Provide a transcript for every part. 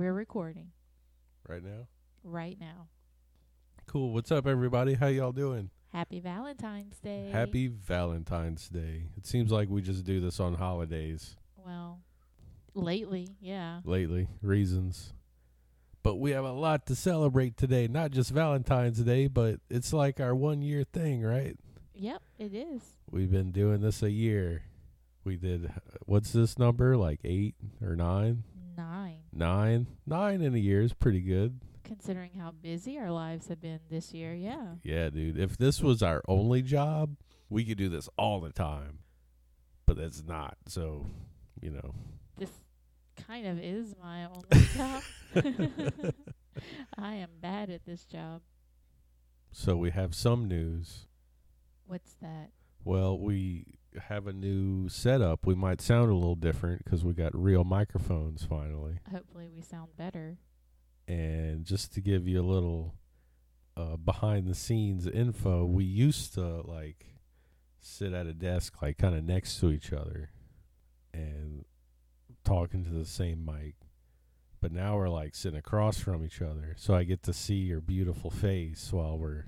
We're recording right now. right now. Cool. What's up, everybody? How y'all doing? Happy Valentine's Day. Happy Valentine's Day. It seems like we just do this on holidays Well, lately, yeah. lately. Reasons. But we have a lot to celebrate today. Not just Valentine's Day, but it's like our one year thing, right? Yep, it is. We've been doing this a year. We did, what's this number? Like eight or nine? Nine. Nine? Nine in a year is pretty good. Considering how busy our lives have been this year, yeah. Yeah, dude. If this was our only job, we could do this all the time. But that's not. So, you know. This kind of is my only job. I am bad at this job. So we have some news. What's that? Well, we have a new setup. We might sound a little different because we got real microphones finally. Hopefully, we sound better. And just to give you a little uh, behind the scenes info, we used to like sit at a desk like kind of next to each other and talking to the same mic. But now we're like sitting across from each other, so I get to see your beautiful face while we're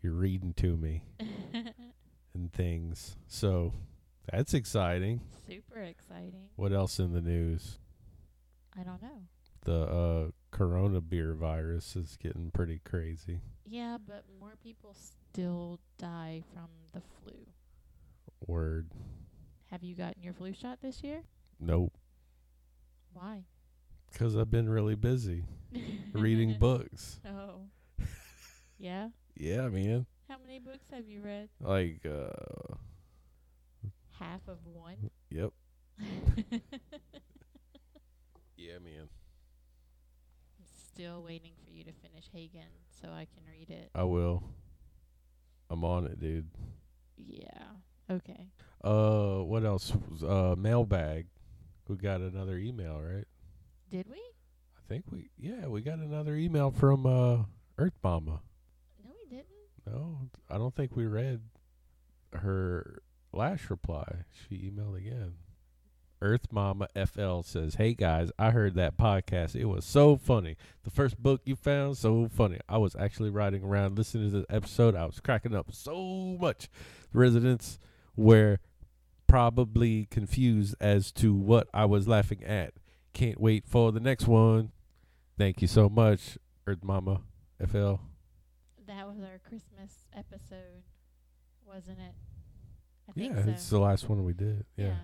you're reading to me and things. So that's exciting. Super exciting. What else in the news? I don't know. The uh corona beer virus is getting pretty crazy. Yeah, but more people still die from the flu. Word. Have you gotten your flu shot this year? Nope. Why? Cuz I've been really busy reading books. Oh. yeah? Yeah, man. How many books have you read? Like uh Half of one? yep. Yeah, man. I'm still waiting for you to finish Hagen so I can read it. I will. I'm on it, dude. Yeah. Okay. Uh what else? was Uh mailbag. We got another email, right? Did we? I think we yeah, we got another email from uh Earth Mama. No, I don't think we read her last reply. She emailed again. Earth Mama FL says, "Hey guys, I heard that podcast. It was so funny. The first book you found so funny. I was actually riding around listening to the episode. I was cracking up so much. The residents were probably confused as to what I was laughing at. Can't wait for the next one. Thank you so much, Earth Mama FL. Was our Christmas episode, wasn't it? I think Yeah, so. it's the last one we did. yeah.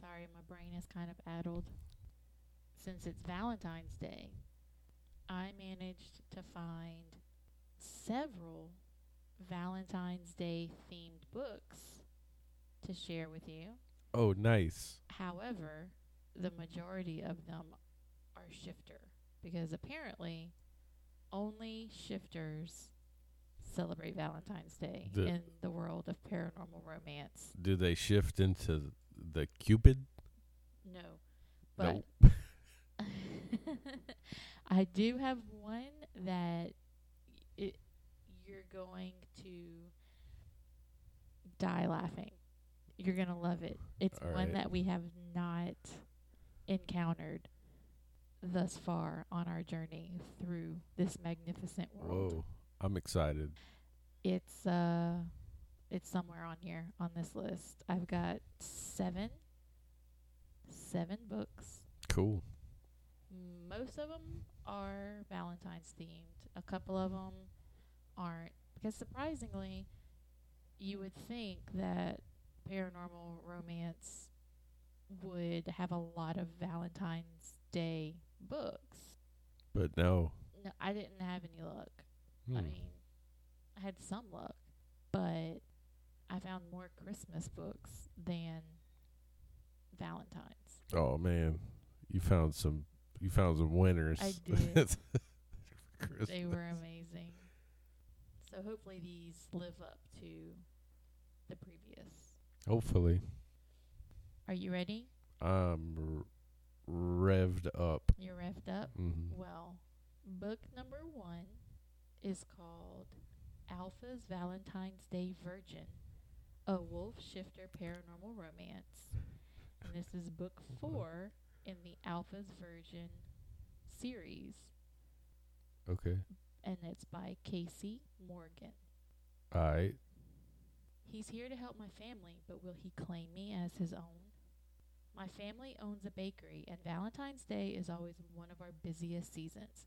Sorry, my brain is kind of addled. Since it's Valentine's Day, I managed to find several Valentine's Day themed books to share with you. Oh, nice. However, the majority of them are shifter because apparently only shifters celebrate Valentine's Day The- in the world of paranormal romance. Do they shift into the Cupid? No. But Nope. I do have one that it, you're going to die laughing. You're going to love it. It's All one right. that we have not encountered thus far on our journey through this magnificent world. Whoa, I'm excited. It's uh it's somewhere on here on this list. I've got 7 7 books Cool. most of them are Valentine's themed. A couple of them aren't. Because surprisingly, you would think that paranormal romance would have a lot of Valentine's Day books. But no. No, I didn't have any luck. I Hmm. mean, I had some luck, but I found more Christmas books than Valentine's. Oh man, you found some. You found some winners. I did. Christmas. They were amazing. So hopefully these live up to the previous. Hopefully, Are you ready? I'm r- revved up. You're revved up? hmm Well, book number one is called Alpha's Valentine's Day Virgin, a wolf shifter paranormal romance. And this is book four in the Alpha's Virgin series, Okay. and it's by Casey Morgan. All right. He's here to help my family, but will he claim me as his own? My family owns a bakery, and Valentine's Day is always one of our busiest seasons.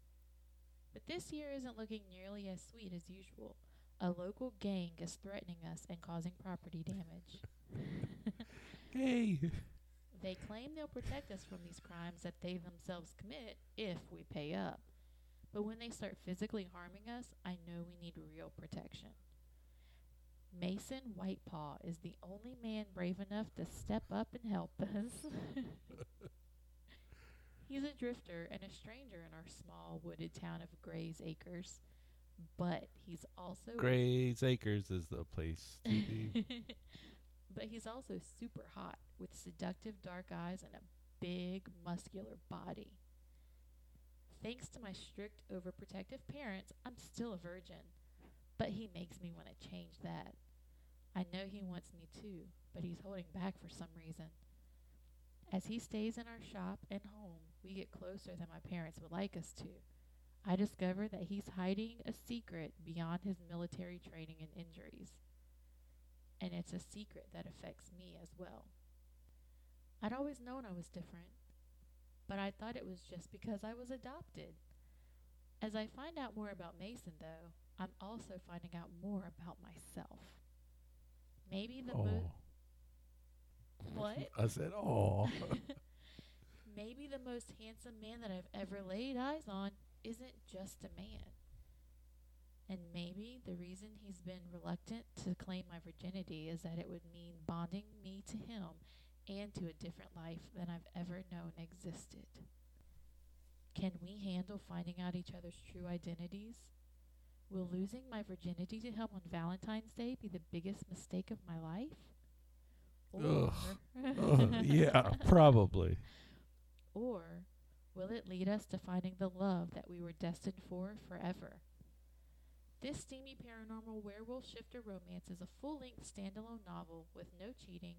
But this year isn't looking nearly as sweet as usual. A local gang is threatening us and causing property damage. Hey. They claim they'll protect us from these crimes that they themselves commit if we pay up. But when they start physically harming us, I know we need real protection. Mason Whitepaw is the only man brave enough to step up and help us. He's a drifter and a stranger in our small wooded town of Gray's Acres, but he's also Gray's Acres is the place to be. but he's also super hot with seductive dark eyes and a big muscular body. Thanks to my strict overprotective parents, I'm still a virgin, but he makes me want to change that. I know he wants me too, but he's holding back for some reason. As he stays in our shop and home, we get closer than my parents would like us to. I discover that he's hiding a secret beyond his military training and injuries and it's a secret that affects me as well. I'd always known I was different, but I thought it was just because I was adopted. As I find out more about Mason, though, I'm also finding out more about myself. Maybe the Oh. What? I said, oh. Maybe the most handsome man that I've ever laid eyes on isn't just a man. And maybe the reason he's been reluctant to claim my virginity is that it would mean bonding me to him and to a different life than I've ever known existed. Can we handle finding out each other's true identities? Will losing my virginity to him on Valentine's Day be the biggest mistake of my life? Or, Uh, yeah, probably. or will it lead us to finding the love that we were destined for forever? This steamy paranormal werewolf shifter romance is a full length standalone novel with no cheating,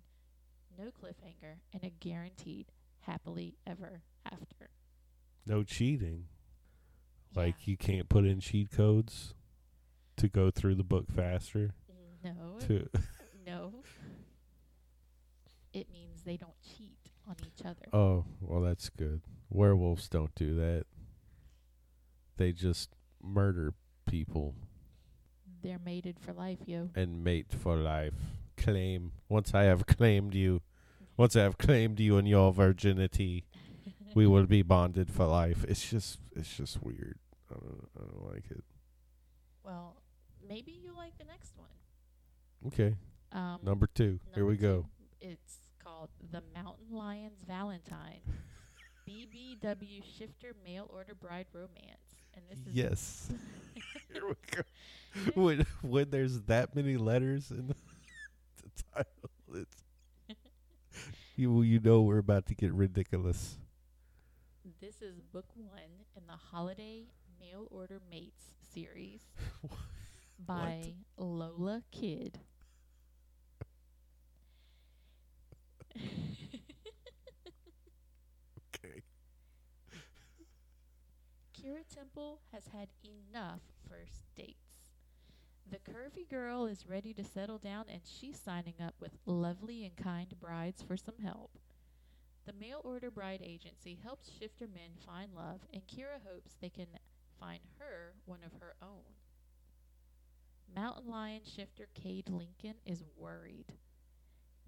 no cliffhanger, and a guaranteed happily ever after. No cheating. Yeah. Like you can't put in cheat codes to go through the book faster. no, To no. It means they don't cheat on each other. oh, well, that's good. Werewolves don't do that. They just murder people They're mated for life, yo. and mate for life. Claim once I have claimed you, once I have claimed you and your virginity, we will be bonded for life. It's just, it's just weird. I don't, I don't like it. Well, maybe you like the next one. Okay, Um, number two. Here we Number go. It's called The Mountain Lions Valentine. BBW Shifter Mail Order Bride Romance. And this is Yes. Here we go. When when there's that many letters in the, the title, it's you you know we're about to get ridiculous. this is book one in the Holiday Mail Order Mates series by Lola Kidd. Okay. Kira Temple has had enough first dates. The curvy girl is ready to settle down and she's signing up with lovely and kind brides for some help. The mail order bride agency helps shifter men find love, and Kira hopes they can find her one of her own. Mountain Lion shifter Cade Lincoln is worried.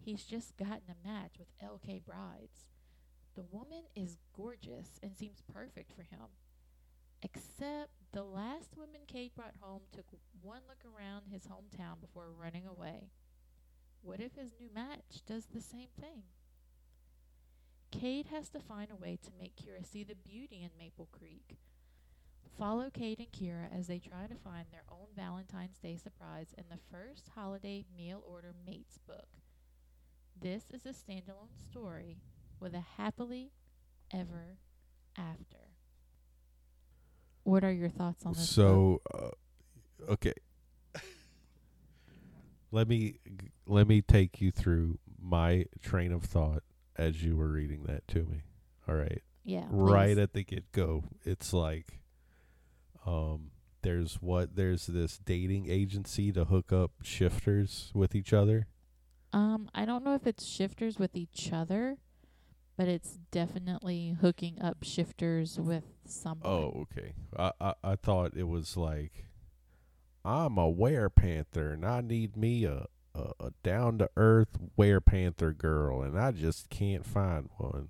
He's just gotten a match with LK Brides. The woman is gorgeous and seems perfect for him. Except the last woman Cade brought home took one look around his hometown before running away. What if his new match does the same thing? Cade has to find a way to make Kira see the beauty in Maple Creek. Follow Cade and Kira as they try to find their own Valentine's Day surprise in the first holiday meal order mates book. This is a standalone story with a happily ever after. What are your thoughts on this? So, uh, okay. let me g- let me take you through my train of thought as you were reading that to me. All right. Yeah. right please. at the get go. It's like um there's what there's this dating agency to hook up shifters with each other. Um, I don't know if it's shifters with each other, but it's definitely hooking up shifters with someone. Oh, okay. I I, I thought it was like I'm a were panther and I need me a a, a down to earth were panther girl and I just can't find one.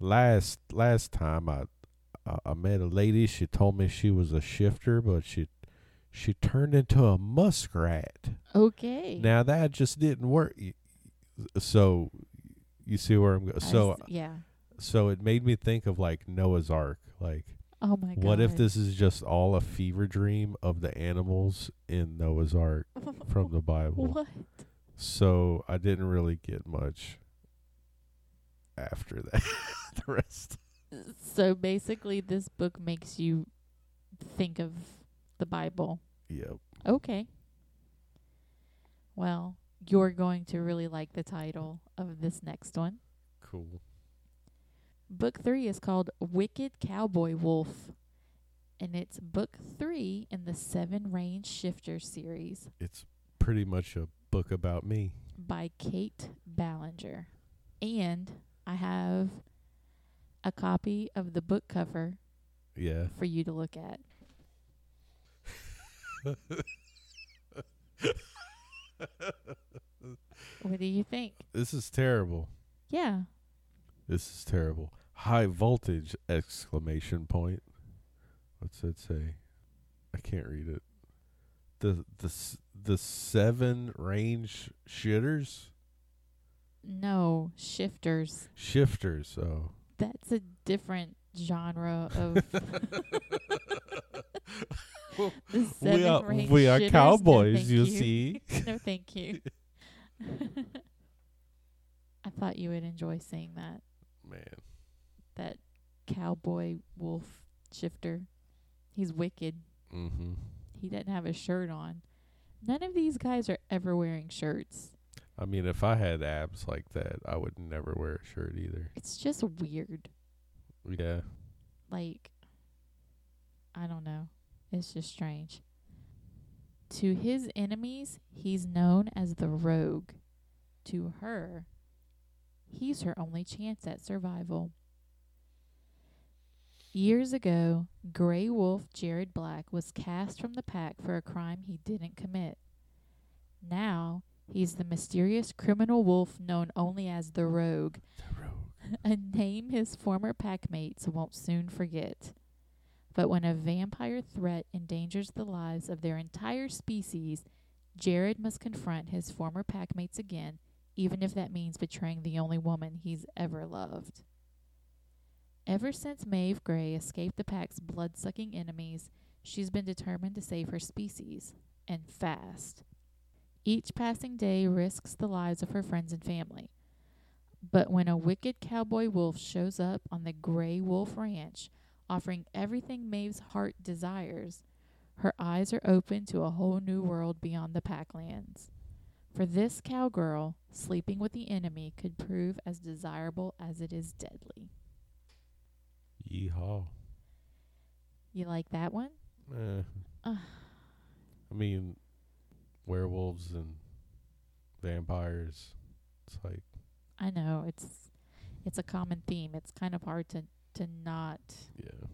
Last last time I I met a lady, she told me she was a shifter, but she she turned into a muskrat. Okay. Now that just didn't work. So you see where I'm going. So yeah. so it made me think of like Noah's Ark. Like Oh my god. what if this is just all a fever dream of the animals in Noah's Ark from the Bible? what? So I didn't really get much after that. the rest. So basically, this book makes you think of the Bible. Yep. Okay. Well, you're going to really like the title of this next one. Cool. Book three is called Wicked Cowboy Wolf, and it's book three in the Seven Range Shifter series It's pretty much a book about me. by Kait Ballenger. And I have a copy of the book cover Yeah. for you to look at. What do you think? This is terrible. Yeah. This is terrible. High voltage exclamation point. What's that say? I can't read it. The the the seven range shitters No, shifters. shifters. Oh, That's a different genre of we are we are shitters. No, cowboys. you you. see. no, thank you. I thought you would enjoy seeing that Man, that cowboy wolf shifter. He's wicked. mm-hmm. He doesn't have a shirt on. None of these guys are ever wearing shirts. I mean, if I had abs like that, I would never wear a shirt either. It's just weird. Yeah. Like, I don't know. It's just strange. To his enemies, he's known as the rogue. To her, he's her only chance at survival. Years ago, Grey Wolf Jared Black was cast from the pack for a crime he didn't commit. Now, he's the mysterious criminal wolf known only as the Rogue, The rogue. a name his former packmates won't soon forget. But when a vampire threat endangers the lives of their entire species, Jared must confront his former packmates again, even if that means betraying the only woman he's ever loved. Ever since Maeve Gray escaped the pack's blood sucking enemies, she's been determined to save her species, and fast. Each passing day risks the lives of her friends and family. But when a wicked cowboy wolf shows up on the Gray Wolf Ranch, offering everything Maeve's heart desires, her eyes are open to a whole new world beyond the Packlands. For this cowgirl, sleeping with the enemy could prove as desirable as it is deadly. Yeehaw. You like that one? Eh. I mean, werewolves and vampires. It's like I know it's it's a common theme. It's kind of hard to to not. yeah,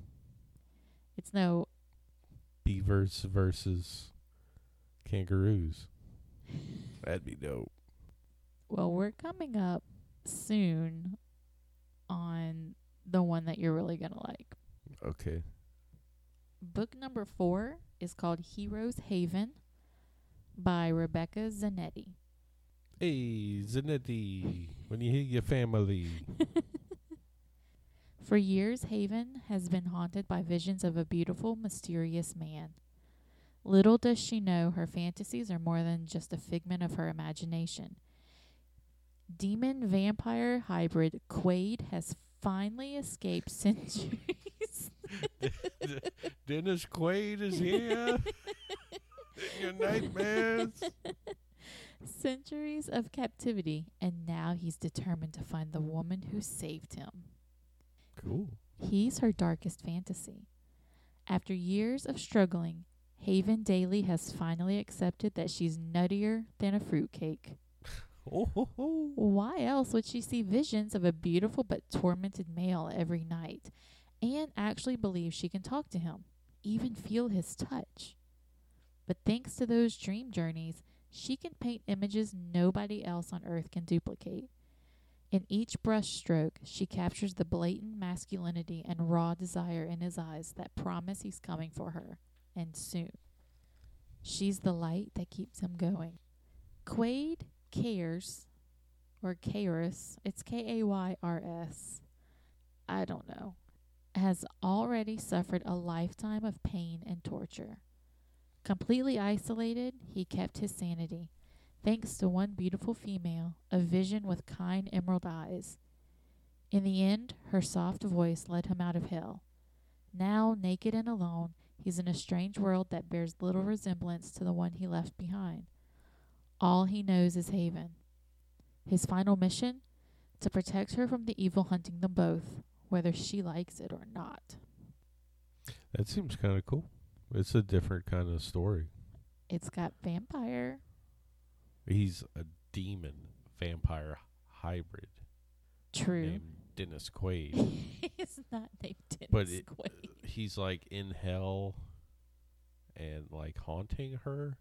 It's no beavers versus kangaroos. That'd be dope. Well, we're coming up soon on the one that you're really going to like. Okay. Book number four is called Heroes Haven by Rebecca Zanetti. Hey, Zanetti, when you hear your family. For years, Haven has been haunted by visions of a beautiful, mysterious man. Little does she know her fantasies are more than just a figment of her imagination. Demon vampire hybrid Quaid has finally escaped centuries. Dennis Quaid is here. your nightmares. centuries of captivity, and now he's determined to find the woman who saved him. Ooh. He's her darkest fantasy. After years of struggling, Haven Daly has finally accepted that she's nuttier than a fruitcake. Oh, ho, ho. Why else would she see visions of a beautiful but tormented male every night and actually believe she can talk to him, even feel his touch? But thanks to those dream journeys, she can paint images nobody else on earth can duplicate. In each brush stroke, she captures the blatant masculinity and raw desire in his eyes that promise he's coming for her, and soon. She's the light that keeps him going. Quaid Kayrs, or Kairos, it's K A Y R S, I don't know, has already suffered a lifetime of pain and torture. Completely isolated, he kept his sanity, thanks to one beautiful female, a vision with kind emerald eyes. In the end, her soft voice led him out of hell. Now, naked and alone, he's in a strange world that bears little resemblance to the one he left behind. All he knows is Haven. His final mission? To protect her from the evil hunting them both, whether she likes it or not. That seems kind of cool. It's a different kind of story. It's got vampire. He's a demon vampire hybrid True. named Dennis Quaid. He's not named Dennis But it- Quaid. He's like in hell and like haunting her.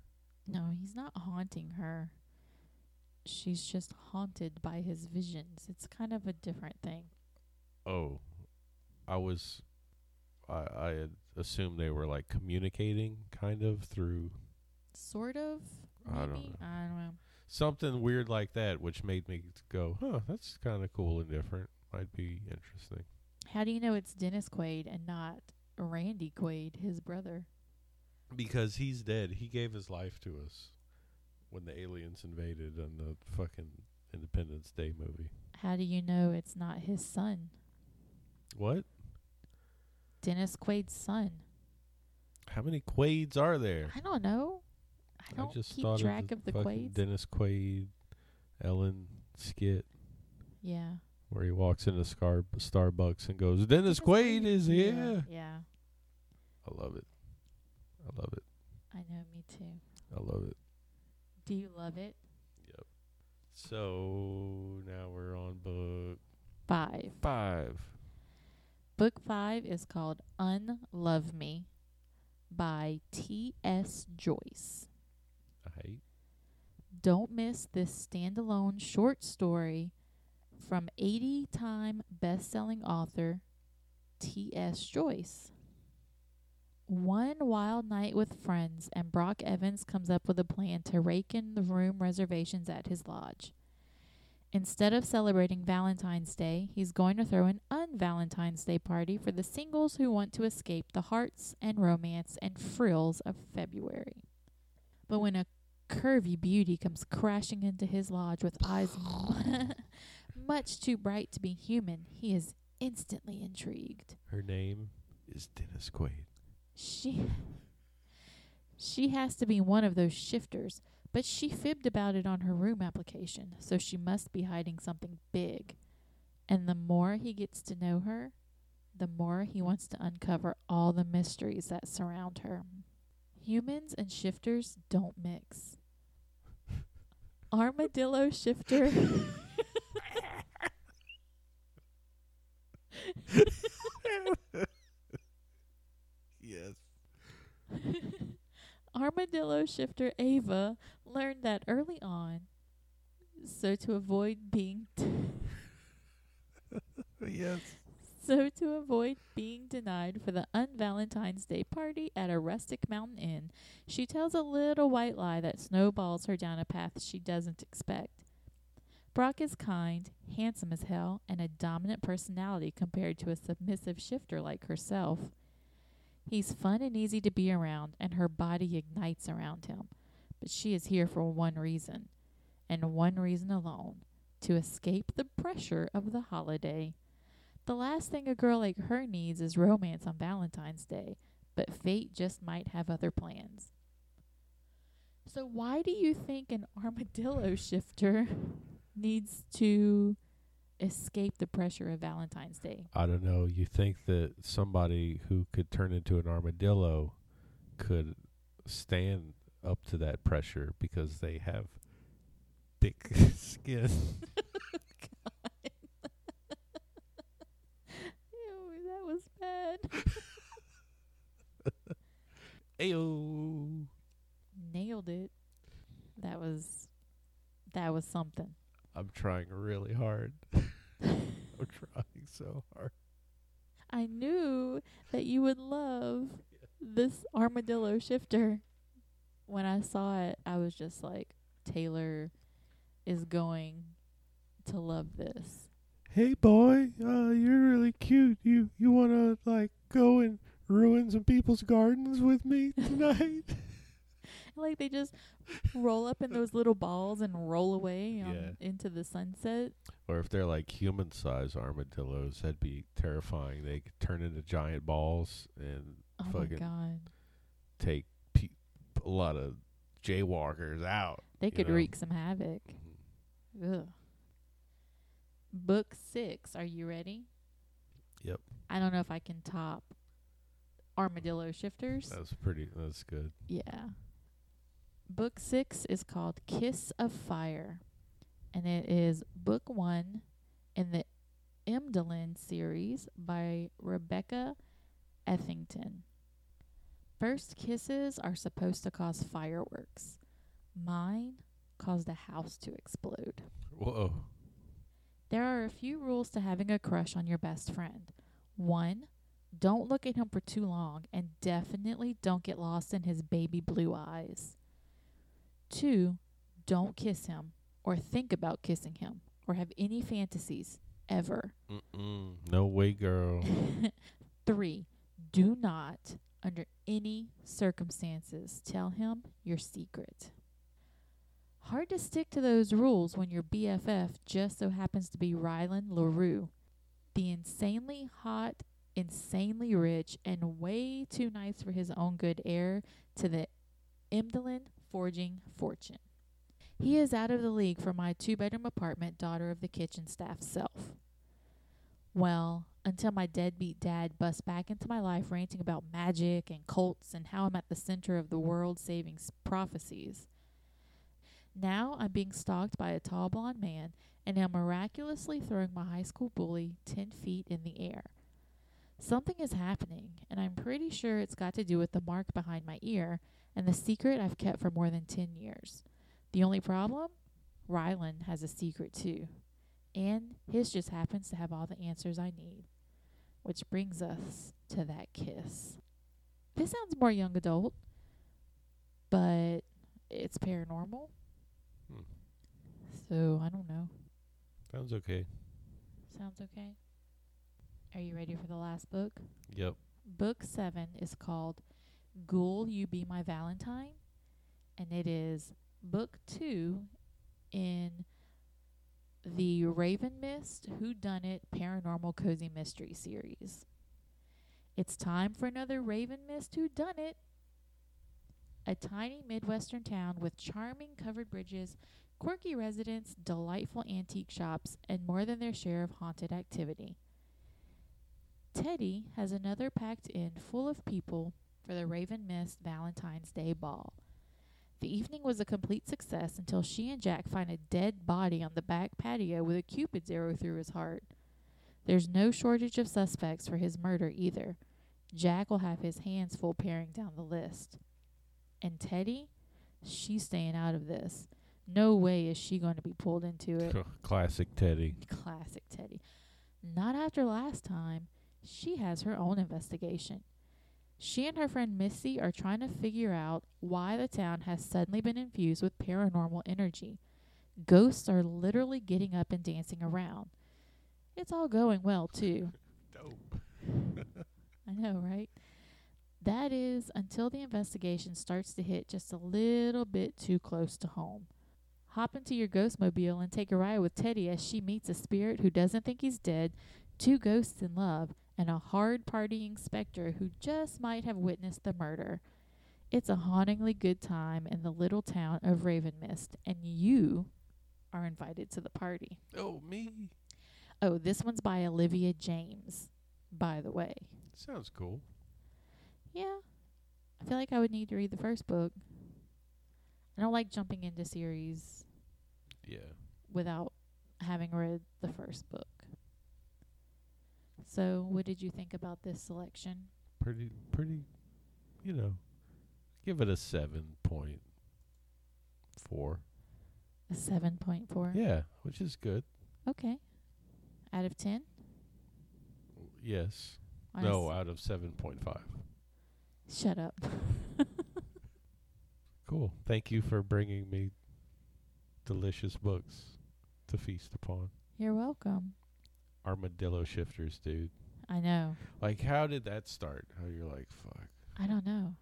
No, he's not haunting her. She's just haunted by his visions. It's kind of a different thing. Oh, I was, I I assumed they were like communicating kind of through Sort of. I don't know. I don't know. something weird like that, which made me go, huh, that's kind of cool and different. Might be interesting. How do you know it's Dennis Quaid and not Randy Quaid, his brother? Because he's dead. He gave his life to us when the aliens invaded on the fucking Independence Day movie. How do you know it's not his son? What? Dennis Quaid's son. How many Quaids are there? I don't know. I don't just keep thought track of the fucking Quaids. Dennis Quaid, Ellen skit yeah. where he walks into Scar- Starbucks and goes, "Dennis Quaid is here." Yeah. I love it. I love it. I know, me too. I love it. Do you love it? Yep. So now we're on book Five. five. Book five is called Unlove Me by T.S. Joyce. Don't miss this standalone short story from 80 time best selling author T.S. Joyce. One wild night with friends, and Brock Evans comes up with a plan to rake in the room reservations at his lodge. Instead of celebrating Valentine's Day, he's going to throw an un-Valentine's Day party for the singles who want to escape the hearts and romance and frills of February. But when a curvy beauty comes crashing into his lodge with eyes much too bright to be human, he is instantly intrigued. her name is Dennis Quaid. She she has to be one of those shifters, but she fibbed about it on her room application, so she must be hiding something big. And the more he gets to know her, the more he wants to uncover all the mysteries that surround her. Humans and shifters don't mix. Armadillo shifter Yes. Armadillo shifter Ava learned that early on. So to avoid being Yes. So to avoid being denied for the un-Valentine's Day party at a rustic mountain inn, she tells a little white lie that snowballs her down a path she doesn't expect. Brock is kind, handsome as hell, and a dominant personality compared to a submissive shifter like herself. He's fun and easy to be around, and her body ignites around him. But she is here for one reason, and one reason alone to escape the pressure of the holiday. The last thing a girl like her needs is romance on Valentine's Day, but fate just might have other plans. So, why do you think an armadillo shifter needs to escape the pressure of Valentine's Day. I don't know. You think that somebody who could turn into an armadillo could stand up to that pressure because they have thick skin. Ew, that was bad. Ayo. Nailed it. That was that was something. I'm trying really hard. I'm trying so hard. I knew that you would love this armadillo shifter. When I saw it, I was just like, Taylor is going to love this. Hey boy, uh, you're really cute. You you wanna like go and ruin some people's gardens with me tonight? Like they just roll up in those little balls and roll away um, Yeah. into the sunset. or if they're like human-sized armadillos, that'd be terrifying. They could turn into giant balls and Oh fucking take pe- a lot of jaywalkers out. They could know? wreak some havoc. Ugh. Book six. Are you ready? Yep. I don't know if I can top armadillo shifters. That's pretty. That's good. Yeah. Book six is called Kiss of Fire, and it is book one in the Imdalind series by Rebecca Ethington. First kisses are supposed to cause fireworks. Mine caused a house to explode. Whoa. There are a few rules to having a crush on your best friend. One, don't look at him for too long, and definitely don't get lost in his baby blue eyes. Two, don't kiss him, or think about kissing him, or have any fantasies, ever. Mm-mm. No way, girl. Three, do not, under any circumstances, tell him your secret. Hard to stick to those rules when your BFF just so happens to be Rylan LaRue, the insanely hot, insanely rich, and way too nice for his own good heir to the Imdalind forging fortune. He is out of the league for my two bedroom apartment, daughter of the kitchen staff self. Well, until my deadbeat dad busts back into my life ranting about magic and cults and how I'm at the center of the world saving prophecies. Now I'm being stalked by a tall blonde man and am miraculously throwing my high school bully 10 feet in the air. Something is happening, and I'm pretty sure it's got to do with the mark behind my ear and the secret I've kept for more than 10 years. The only problem? Rylan has a secret too. And his just happens to have all the answers I need. Which brings us to that kiss. This sounds more young adult, but it's paranormal. Hmm. So I don't know. Sounds okay. Sounds okay. Are you ready for the last book? Yep. Book seven is called Ghoul You Be My Valentine, and it is book two in the Raven Mist Who Done It Paranormal Cozy Mystery series. It's time for another Raven Mist Who Done It. A tiny Midwestern town with charming covered bridges, quirky residents, delightful antique shops, and more than their share of haunted activity. Teddy has another packed in full of people for the Raven Mist Valentine's Day ball. The evening was a complete success until she and Jack find a dead body on the back patio with a cupid's arrow through his heart. There's no shortage of suspects for his murder either. Jack will have his hands full paring down the list. And Teddy? She's staying out of this. No way is she going to be pulled into it. Classic Teddy. Classic Teddy. Not after last time. She has her own investigation. She and her friend Missy are trying to figure out why the town has suddenly been infused with paranormal energy. Ghosts are literally getting up and dancing around. It's all going well, too. Dope. I know, right? That is until the investigation starts to hit just a little bit too close to home. Hop into your ghost mobile and take a ride with Teddy as she meets a spirit who doesn't think he's dead, two ghosts in love, and a hard partying specter who just might have witnessed the murder. It's a hauntingly good time in the little town of Ravenmist, and you are invited to the party. Oh, me. Oh, this one's by Olivia James, by the way. Sounds cool. Yeah. I feel like I would need to read the first book. I don't like jumping into series Yeah. without having read the first book. So, what did you think about this selection? Pretty pretty you know. Give it a seven point four. A 7.4? Yeah, which is good. Okay. Out of 10? Yes. On No, out of seven point five. Shut up. Cool. Thank you for bringing me delicious books to feast upon. You're welcome. Armadillo shifters, dude. I know. Like, how did that start? How you're like, fuck. I don't know.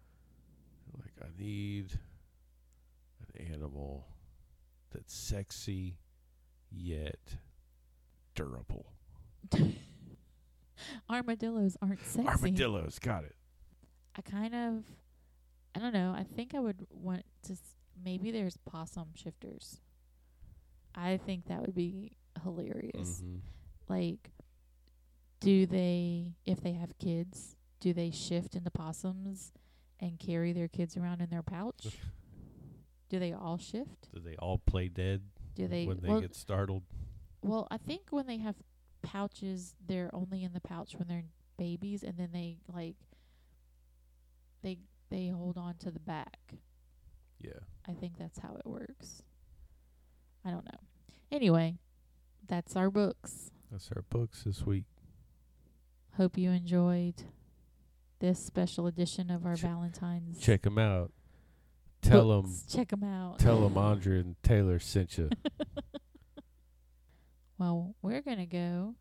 Like, I need an animal that's sexy yet durable. Armadillos aren't sexy. Armadillos, got it. I kind of, I don't know. I think I would want to. S- maybe there's possum shifters. I think that would be hilarious. Mhm. Like, do they, if they have kids, do they shift into possums and carry their kids around in their pouch? do they all shift? Do they all play dead Do they? when they well, get startled? well, I think when they have pouches, they're only in the pouch when they're babies, and then they like they they hold on to the back. Yeah. I think that's how it works. I don't know. Anyway, that's our books. That's our books this week. Hope you enjoyed this special edition of our Ch- Valentine's. Check 'em out. Tell 'em, books. Check 'em out. tell 'em Andrea and Taylor sent you. well, we're gonna go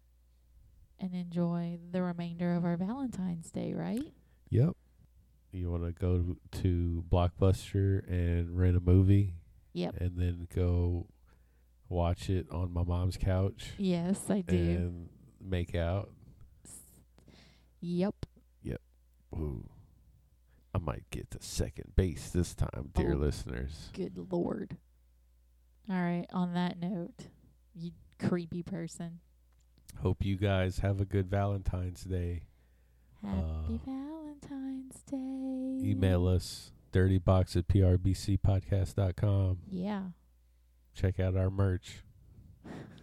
and enjoy the remainder of our Valentine's Day, right? Yep. You want to go to Blockbuster and rent a movie Yep. and then go watch it on my mom's couch Yes, I do. and make out. Yep. Yep. Ooh. I might get to second base this time, dear Oh. listeners. Good lord. All right. On that note, you creepy person. Hope you guys have a good Valentine's Day. Happy Uh, Valentine's Day. Email us dirtybox at prbcpodcast.com. Yeah. Check out our merch.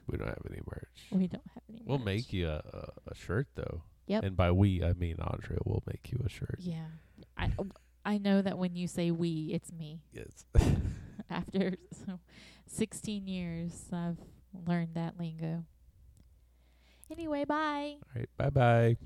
We don't have any merch. We don't have any. We'll merch. make you a, a, a shirt though. Yep. And by we, I mean Andrea will make you a shirt. Yeah. I oh, I know that when you say we, it's me. Yes. After so 16 years, I've learned that lingo. Anyway, bye. All right. Bye bye.